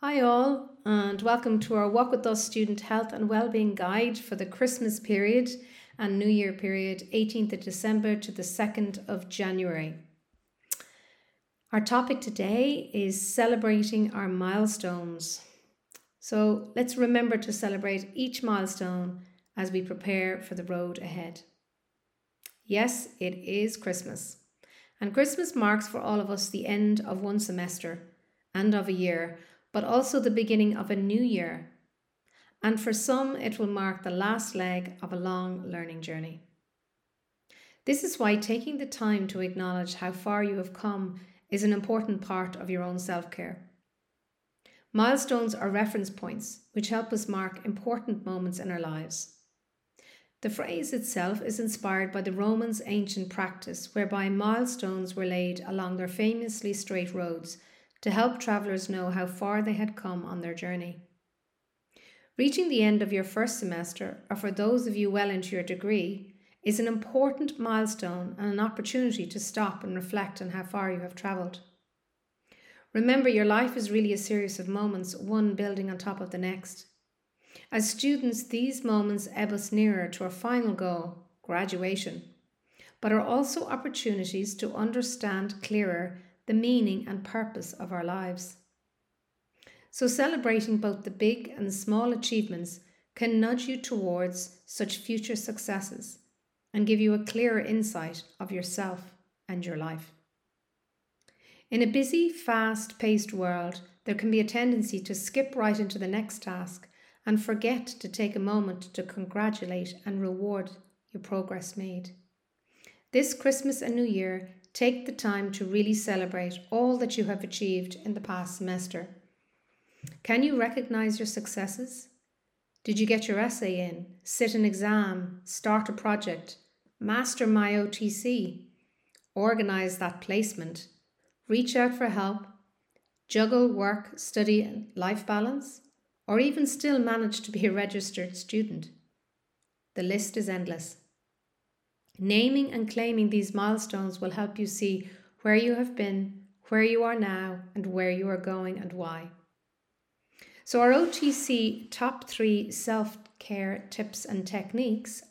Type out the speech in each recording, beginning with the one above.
Hi, all, and welcome to our Walk with Us student health and wellbeing guide for the Christmas period and New Year period, 18th of December to the 2nd of January. Our topic today is celebrating our milestones. So let's remember to celebrate each milestone as we prepare for the road ahead. Yes, it is Christmas, and Christmas marks for all of us the end of one semester and of a year but also the beginning of a new year. And for some, it will mark the last leg of a long learning journey. This is why taking the time to acknowledge how far you have come is an important part of your own self care. Milestones are reference points which help us mark important moments in our lives. The phrase itself is inspired by the Romans' ancient practice whereby milestones were laid along their famously straight roads to help travellers know how far they had come on their journey. Reaching the end of your first semester, or for those of you well into your degree, is an important milestone and an opportunity to stop and reflect on how far you have travelled. Remember, your life is really a series of moments, one building on top of the next. As students, these moments ebb us nearer to our final goal, graduation, but are also opportunities to understand clearer the meaning and purpose of our lives. So, celebrating both the big and small achievements can nudge you towards such future successes and give you a clearer insight of yourself and your life. In a busy, fast paced world, there can be a tendency to skip right into the next task and forget to take a moment to congratulate and reward your progress made. This Christmas and New Year, take the time to really celebrate all that you have achieved in the past semester. Can you recognize your successes? Did you get your essay in, sit an exam, start a project, master my OTC, organize that placement, reach out for help, juggle work, study, and life balance, or even still manage to be a registered student? The list is endless. Naming and claiming these milestones will help you see where you have been, where you are now, and where you are going and why. So, our OTC top three self care tips and techniques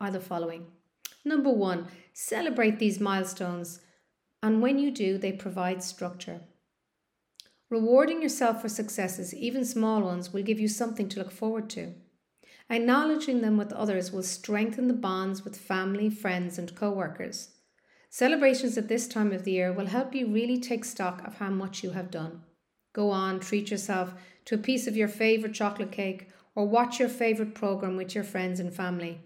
are the following. Number one, celebrate these milestones, and when you do, they provide structure. Rewarding yourself for successes, even small ones, will give you something to look forward to. Acknowledging them with others will strengthen the bonds with family, friends, and co workers. Celebrations at this time of the year will help you really take stock of how much you have done. Go on, treat yourself to a piece of your favourite chocolate cake or watch your favourite programme with your friends and family.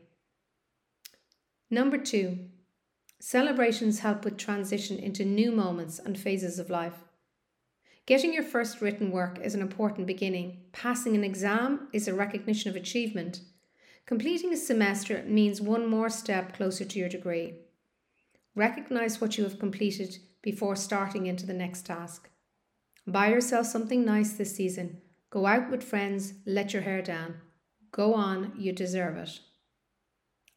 Number two, celebrations help with transition into new moments and phases of life. Getting your first written work is an important beginning. Passing an exam is a recognition of achievement. Completing a semester means one more step closer to your degree. Recognize what you have completed before starting into the next task. Buy yourself something nice this season. Go out with friends, let your hair down. Go on, you deserve it.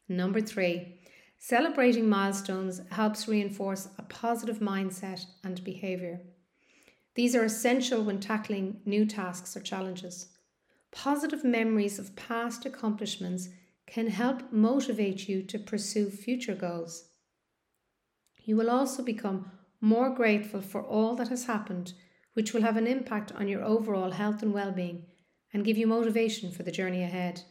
Number three, celebrating milestones helps reinforce a positive mindset and behaviour. These are essential when tackling new tasks or challenges. Positive memories of past accomplishments can help motivate you to pursue future goals. You will also become more grateful for all that has happened, which will have an impact on your overall health and well being and give you motivation for the journey ahead.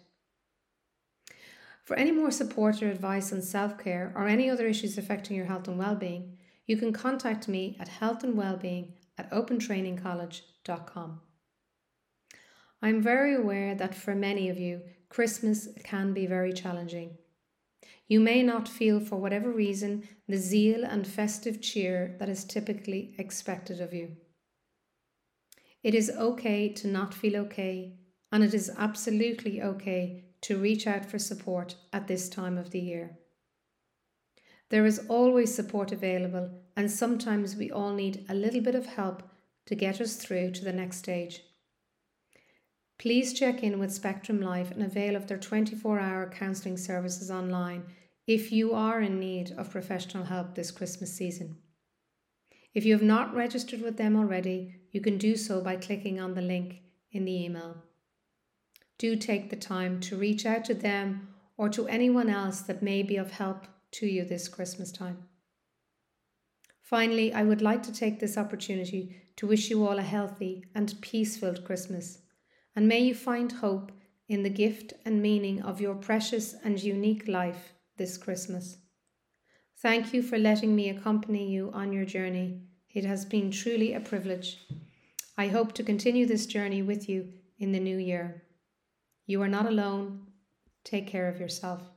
For any more support or advice on self care or any other issues affecting your health and well being, you can contact me at health and wellbeing at opentrainingcollege.com. I'm very aware that for many of you, Christmas can be very challenging. You may not feel, for whatever reason, the zeal and festive cheer that is typically expected of you. It is okay to not feel okay, and it is absolutely okay to reach out for support at this time of the year. There is always support available, and sometimes we all need a little bit of help to get us through to the next stage. Please check in with Spectrum Life and avail of their 24 hour counselling services online if you are in need of professional help this Christmas season. If you have not registered with them already, you can do so by clicking on the link in the email. Do take the time to reach out to them or to anyone else that may be of help to you this Christmas time. Finally, I would like to take this opportunity to wish you all a healthy and peace filled Christmas, and may you find hope in the gift and meaning of your precious and unique life this Christmas. Thank you for letting me accompany you on your journey. It has been truly a privilege. I hope to continue this journey with you in the new year. You are not alone. Take care of yourself.